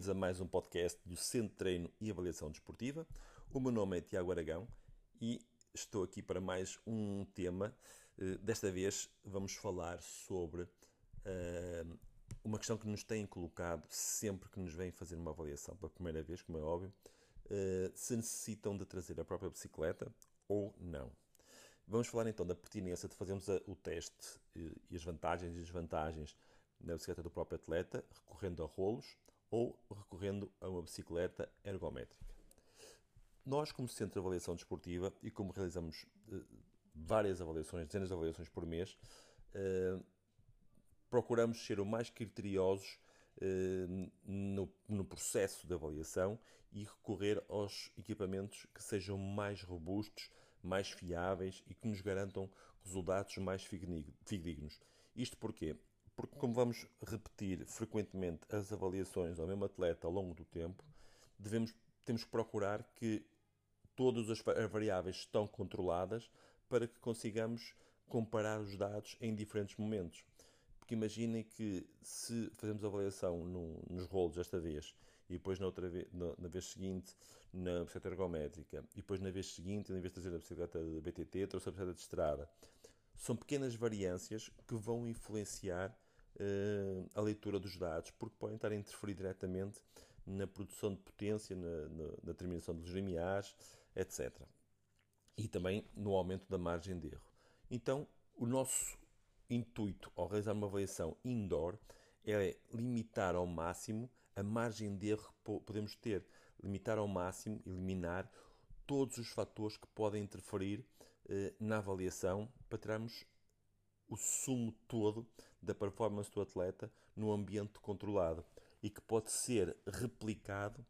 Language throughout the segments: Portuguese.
bem-vindos a mais um podcast do Centro de Treino e Avaliação Desportiva. O meu nome é Tiago Aragão e estou aqui para mais um tema. Eh, desta vez vamos falar sobre uh, uma questão que nos têm colocado sempre que nos vêm fazer uma avaliação pela primeira vez, como é óbvio, uh, se necessitam de trazer a própria bicicleta ou não. Vamos falar então da pertinência de fazermos o teste e as vantagens e desvantagens da bicicleta do próprio atleta, recorrendo a rolos ou recorrendo a uma bicicleta ergométrica. Nós, como Centro de Avaliação Desportiva e como realizamos uh, várias avaliações, dezenas de avaliações por mês, uh, procuramos ser o mais criteriosos uh, no, no, processo de avaliação e recorrer aos equipamentos que sejam mais robustos, mais fiáveis e que nos garantam resultados mais fidedignos. Isto porquê? Porque como vamos repetir frequentemente as avaliações ao mesmo atleta ao longo do tempo, devemos, temos que procurar que todas as variáveis estão controladas para que consigamos comparar os dados em diferentes momentos. Porque imaginem que se fazemos a avaliação no, nos rolos esta vez e depois na, outra vez, na, na, vez seguinte na bicicleta ergométrica e depois na vez seguinte, em vez de trazer a bicicleta de BTT, trouxe a bicicleta de estrada. São pequenas variâncias que vão influenciar a leitura dos dados, porque podem estar a interferir diretamente na produção de potência, na, na, na determinação dos limiares, etc. E também no aumento da margem de erro. Então, o nosso intuito ao realizar uma avaliação indoor é limitar ao máximo a margem de erro que podemos ter, limitar ao máximo, eliminar todos os fatores que podem interferir eh, na avaliação para termos o sumo todo da performance do atleta no ambiente controlado e que pode ser replicado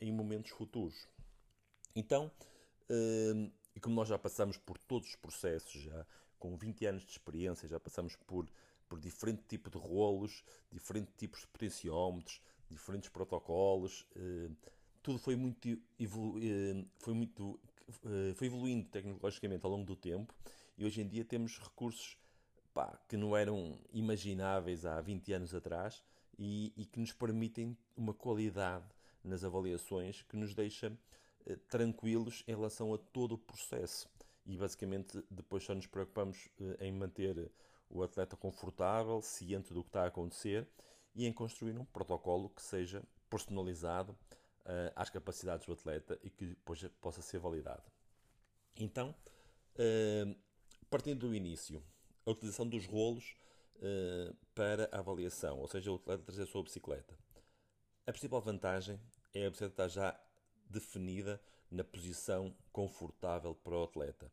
em momentos futuros. Então, hum, e como nós já passamos por todos os processos, já com 20 anos de experiência, já passamos por, por diferente tipo de rolos, diferentes tipos de potenciómetros, diferentes protocolos, hum, tudo foi muito, hum, foi muito foi evoluindo tecnologicamente ao longo do tempo e hoje em dia temos recursos pá, que não eram imagináveis há 20 anos atrás e, e que nos permitem uma qualidade nas avaliações que nos deixa eh, tranquilos em relação a todo o processo. E basicamente depois só nos preocupamos eh, em manter o atleta confortável, ciente do que está a acontecer e em construir um protocolo que seja personalizado uh, às capacidades do atleta e que depois possa ser validado. Então, uh, partindo do início, a utilização dos rolos uh, para a avaliação, ou seja, o atleta trazer a sua bicicleta. A principal vantagem é a bicicleta estar já definida na posição confortável para o atleta,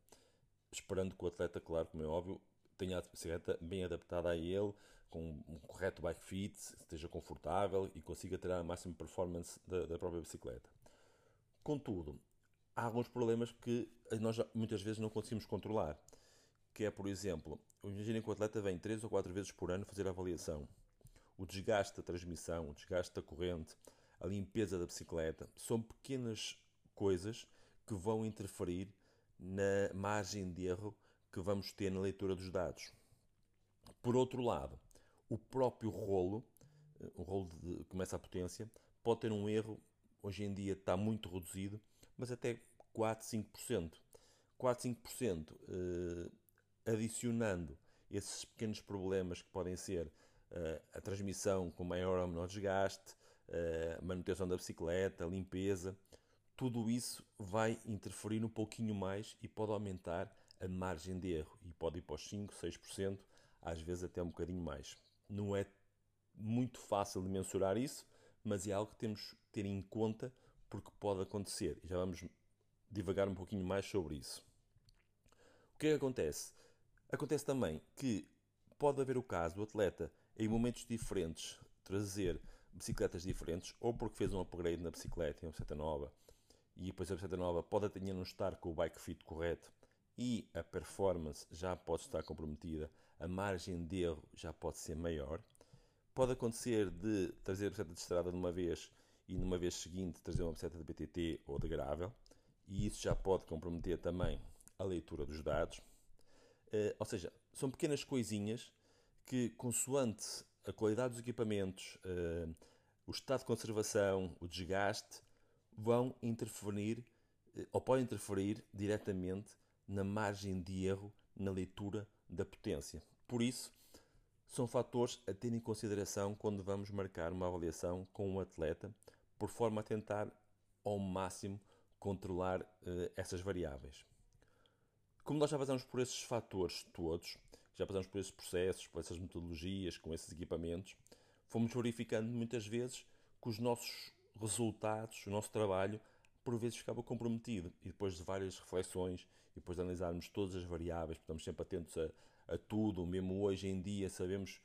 esperando que o atleta, claro, como é óbvio, tenha a bicicleta bem adaptada a ele, com um correto bike fit, esteja confortável e consiga ter a máxima performance da, da própria bicicleta. Contudo, há alguns problemas que nós muitas vezes não conseguimos controlar que é, por exemplo, imaginem que o atleta vem 3 ou 4 vezes por ano fazer a avaliação. O desgaste da transmissão, o desgaste da corrente, a limpeza da bicicleta, são pequenas coisas que vão interferir na margem de erro que vamos ter na leitura dos dados. Por outro lado, o próprio rolo, o rolo de começa a potência, pode ter um erro, hoje em dia está muito reduzido, mas até 4, 5%. 4, 5% adicionando esses pequenos problemas que podem ser uh, a transmissão com maior ou menor desgaste, uh, manutenção da bicicleta, limpeza, tudo isso vai interferir um pouquinho mais e pode aumentar a margem de erro e pode ir para os 5, 6%, às vezes até um bocadinho mais. Não é muito fácil de mensurar isso, mas é algo que temos que ter em conta porque pode acontecer. E já vamos divagar um pouquinho mais sobre isso. O que é que acontece? Acontece também que pode haver o caso do atleta, em momentos diferentes, trazer bicicletas diferentes, ou porque fez um upgrade na bicicleta, em uma bicicleta nova, e depois a bicicleta nova pode até não estar com o bike fit correto e a performance já pode estar comprometida, a margem de erro já pode ser maior. Pode acontecer de trazer a bicicleta de estrada de uma vez e numa vez seguinte trazer uma bicicleta de BTT ou de gravel, e isso já pode comprometer também a leitura dos dados. Uh, ou seja, são pequenas coisinhas que, consoante a qualidade dos equipamentos, uh, o estado de conservação, o desgaste, vão interferir eh, ou podem interferir diretamente na margem de erro na leitura da potência. Por isso, são fatores a ter em consideração quando vamos marcar uma avaliação com um atleta, por forma a tentar ao máximo controlar uh, essas variáveis. Como nós já passamos por esses fatores todos, já passamos por esses processos, por essas metodologias, com esses equipamentos, fomos verificando muitas vezes que os nossos resultados, o nosso trabalho, por vezes ficava comprometido. E depois de várias reflexões, e depois de analisarmos todas as variáveis, estamos sempre atentos a, a tudo, mesmo hoje em dia sabemos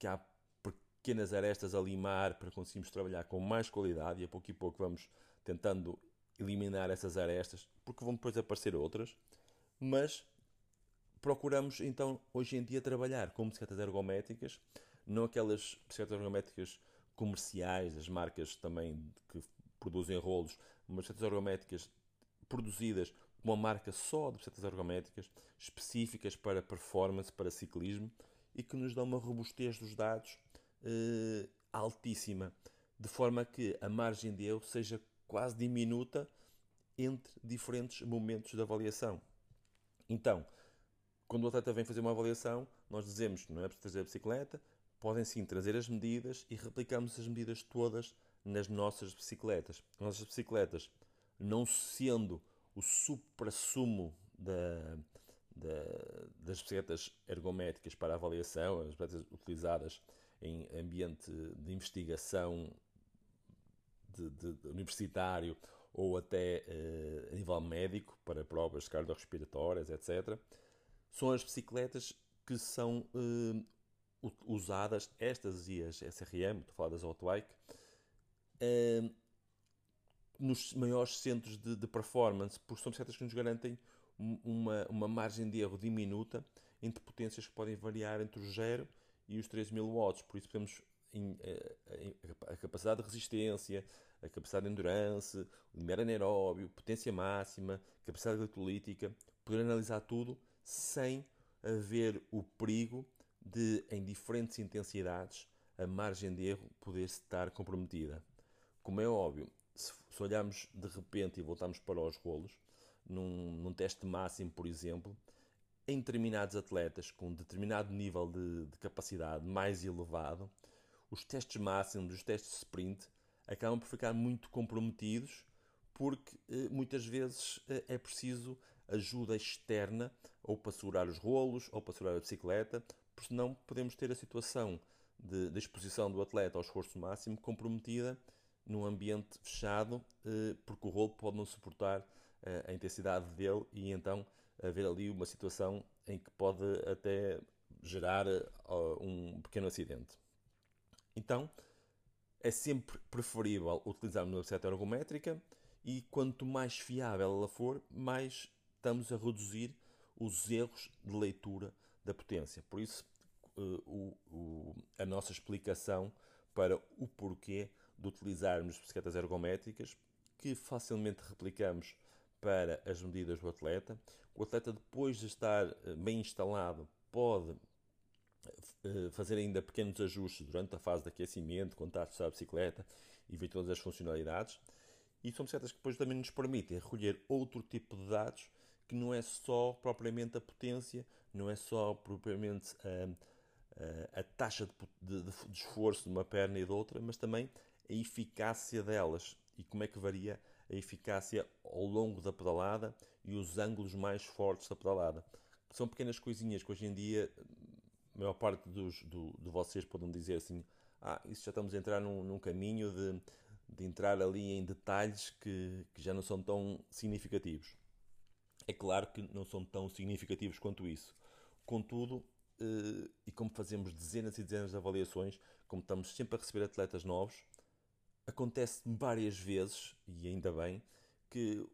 que há pequenas arestas a limar para conseguirmos trabalhar com mais qualidade e a pouco e pouco vamos tentando eliminar essas arestas, porque vão depois aparecer outras, mas procuramos então hoje em dia trabalhar com bicicletas ergométricas, não aquelas bicicletas ergométricas comerciais, as marcas também que produzem rolos, mas bicicletas ergométricas produzidas uma marca só de bicicletas ergométricas, específicas para performance, para ciclismo e que nos dão uma robustez dos dados eh, altíssima, de forma que a margem de erro seja quase diminuta entre diferentes momentos da avaliação. Então, quando o atleta vem fazer uma avaliação, nós dizemos que não é preciso trazer a bicicleta, podem sim trazer as medidas e replicamos as medidas todas nas nossas bicicletas. As nossas bicicletas, não sendo o supra-sumo da, da, das bicicletas ergométricas para avaliação, as bicicletas utilizadas em ambiente de investigação de, de, de universitário ou até uh, a nível médico para provas cardiorrespiratórias, etc. São as bicicletas que são uh, usadas, estas e as SRM, estou a falar das Autobike, uh, nos maiores centros de, de, performance, porque são bicicletas que nos garantem uma, uma margem de erro diminuta entre potências que podem variar entre os 0 e os 3000 watts. Por isso, podemos em, a, a, capacidade de resistência, a capacidade de endurance, o limiar anaeróbio, potência máxima, capacidade eletrolítica, poder analisar tudo sem haver o perigo de, em diferentes intensidades, a margem de erro poder estar comprometida. Como é óbvio, se olharmos de repente e voltarmos para os rolos, num, num teste máximo, por exemplo, em determinados atletas com determinado nível de, de, capacidade mais elevado, os testes máximos, os testes sprint, acabam por ficar muito comprometidos porque eh, muitas vezes eh, é preciso ajuda externa ou para segurar os rolos ou para segurar a bicicleta, porque senão podemos ter a situação de, de exposição do atleta ao esforço máximo comprometida num ambiente fechado, eh, porque o rolo pode não suportar a intensidade dele e então haver ali uma situação em que pode até gerar um pequeno acidente. Então, é sempre preferível utilizarmos uma bicicleta ergométrica e quanto mais fiável ela for, mais estamos a reduzir os erros de leitura da potência. Por isso, o, o, a nossa explicação para o porquê de utilizarmos bicicletas ergométricas que facilmente replicamos para as medidas do atleta. O atleta, depois de estar eh, bem instalado, pode eh, fazer ainda pequenos ajustes durante a fase de aquecimento, quando está a bicicleta e ver todas as funcionalidades. E são bicicletas que depois também nos permitem recolher outro tipo de dados que não é só propriamente a potência, não é só propriamente a, a, a taxa de, de, de esforço de uma perna e de outra, mas também a eficácia delas e como é que varia a eficácia ao longo da pedalada e os ângulos mais fortes da pedalada. São pequenas coisinhas que hoje em dia a maior parte dos, do, de vocês podem dizer assim: ah, isso já estamos a entrar num, num caminho de, de, entrar ali em detalhes que, que já não são tão significativos. É claro que não são tão significativos quanto isso. Contudo, eh, e como fazemos dezenas e dezenas de avaliações, como estamos sempre a receber atletas novos, acontece várias vezes, e ainda bem, que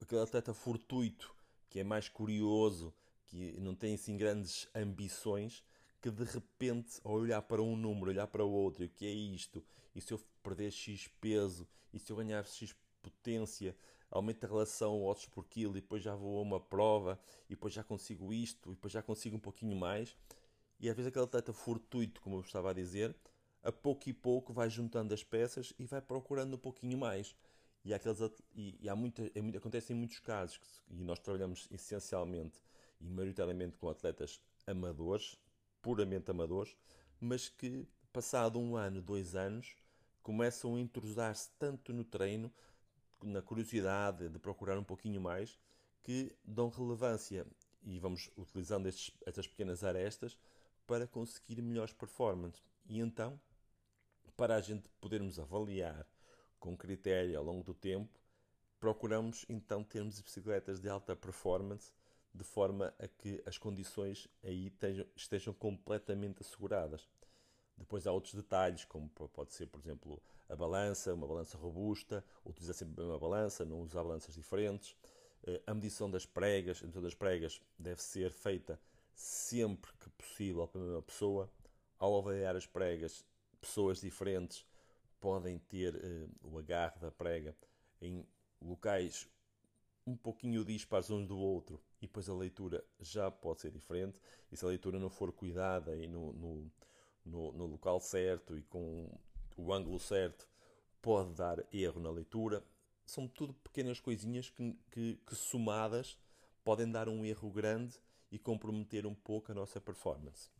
aquele atleta fortuito, que é mais curioso, que não tem assim grandes ambições, que de repente, ao olhar para um número, olhar para o outro, o que é isto? E se eu perder X peso? E se eu ganhar X potência? Aumenta a relação watts por quilo e depois já vou a uma prova e depois já consigo isto e depois já consigo um pouquinho mais. E às vezes aquele atleta fortuito, como eu estava a dizer, a pouco e pouco vai juntando as peças e vai procurando um pouquinho mais. E, há aqueles, e, e há muita, é acontece em muitos casos, e nós trabalhamos essencialmente e maioritariamente com atletas amadores, puramente amadores, mas que, passado um ano, dois anos, começam a entrosar-se tanto no treino, na curiosidade de procurar um pouquinho mais, que dão relevância e vamos utilizando estes, estas pequenas arestas para conseguir melhores performances. E então, para a gente podermos avaliar com critério ao longo do tempo, procuramos então termos bicicletas de alta performance de forma a que as condições aí estejam, estejam completamente asseguradas. Depois há outros detalhes, como pode ser, por exemplo, a balança, uma balança robusta, utilizar sempre a mesma balança, não usar balanças diferentes. Eh, a medição das pregas, a medição das pregas deve ser feita sempre que possível pela mesma pessoa. Ao avaliar as pregas, pessoas diferentes podem ter uh, o agarre da prega em locais um pouquinho dispares uns do outro e depois a leitura já pode ser diferente. E se a leitura não for cuidada e no, no, no, no local certo e com o ângulo certo, pode dar erro na leitura. São tudo pequenas coisinhas que, que, que somadas podem dar um erro grande e comprometer um pouco a nossa performance.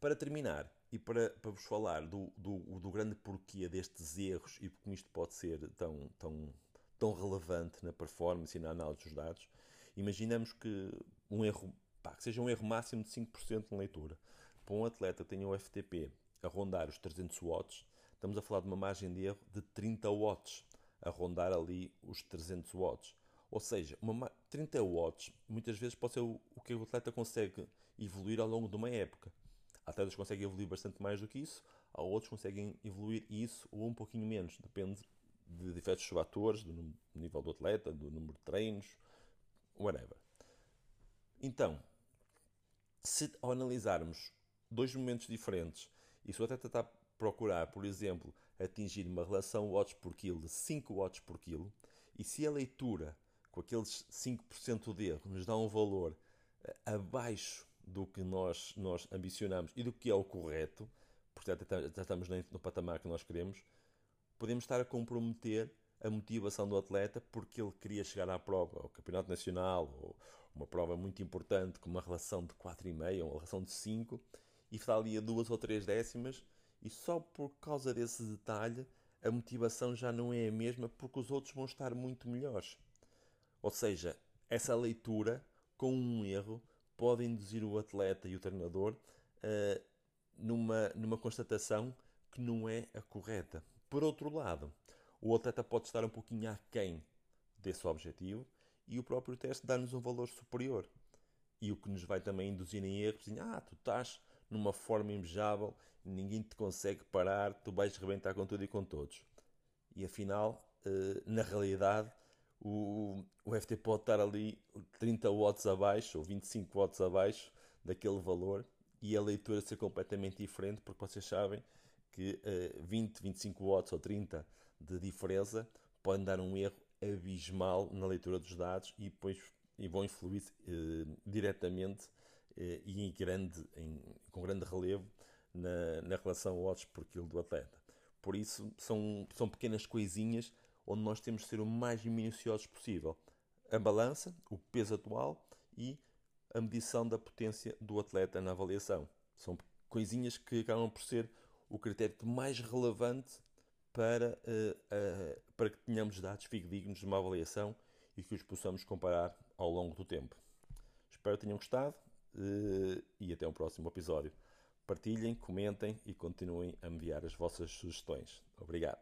Para terminar, e para, para vos falar do, do, do, grande porquê destes erros e como isto pode ser tão, tão, tão relevante na performance e na análise dos dados, imaginamos que um erro, pá, que seja um erro máximo de 5% na leitura. Para um atleta que tenha um FTP a rondar os 300 watts, estamos a falar de uma margem de erro de 30 watts, a rondar ali os 300 watts. Ou seja, uma, 30 watts muitas vezes pode ser o, o que o atleta consegue evoluir ao longo de uma época. Atletas conseguem evoluir bastante mais do que isso, há outros conseguem evoluir isso ou um pouquinho menos, depende de diversos fatores, do nível do atleta, do número de treinos, whatever. Então, se ao analisarmos dois momentos diferentes e se o atleta está a procurar, por exemplo, atingir uma relação watts por quilo de 5 watts por quilo, e se a leitura com aqueles 5% de erro, nos dá um valor eh, abaixo do que nós, nós ambicionamos e do que é o correto, portanto já estamos no patamar que nós queremos, podemos estar a comprometer a motivação do atleta porque ele queria chegar à prova, ao campeonato nacional, ou uma prova muito importante com uma relação de 4,5 ou uma relação de 5 e está ali a duas ou três décimas e só por causa desse detalhe a motivação já não é a mesma porque os outros vão estar muito melhores. Ou seja, essa leitura, com um erro, pode induzir o atleta e o treinador uh, numa, numa constatação que não é a correta. Por outro lado, o atleta pode estar um pouquinho aquém desse objetivo e o próprio teste dá-nos um valor superior. E o que nos vai também induzir em erros, dizendo, ah, tu estás numa forma invejável, ninguém te consegue parar, tu vais rebentar com tudo e com todos. E afinal, uh, na realidade, o, o FT pode estar ali 30 watts abaixo ou 25 watts abaixo daquele valor e a leitura ser completamente diferente, porque vocês sabem que uh, 20, 25 watts ou 30 de diferença podem dar um erro abismal na leitura dos dados e depois e vão influir uh, diretamente uh, e em grande, em, com grande relevo na, na relação watts por quilo do atleta. Por isso, são, são pequenas coisinhas onde nós temos de ser o mais minuciosos possível. A balança, o peso atual e a medição da potência do atleta na avaliação. São coisinhas que acabam por ser o critério mais relevante para, uh, uh, para que tenhamos dados fidedignos de uma avaliação e que os possamos comparar ao longo do tempo. Espero que tenham gostado uh, e até um próximo episódio. Partilhem, comentem e continuem a enviar as vossas sugestões. Obrigado.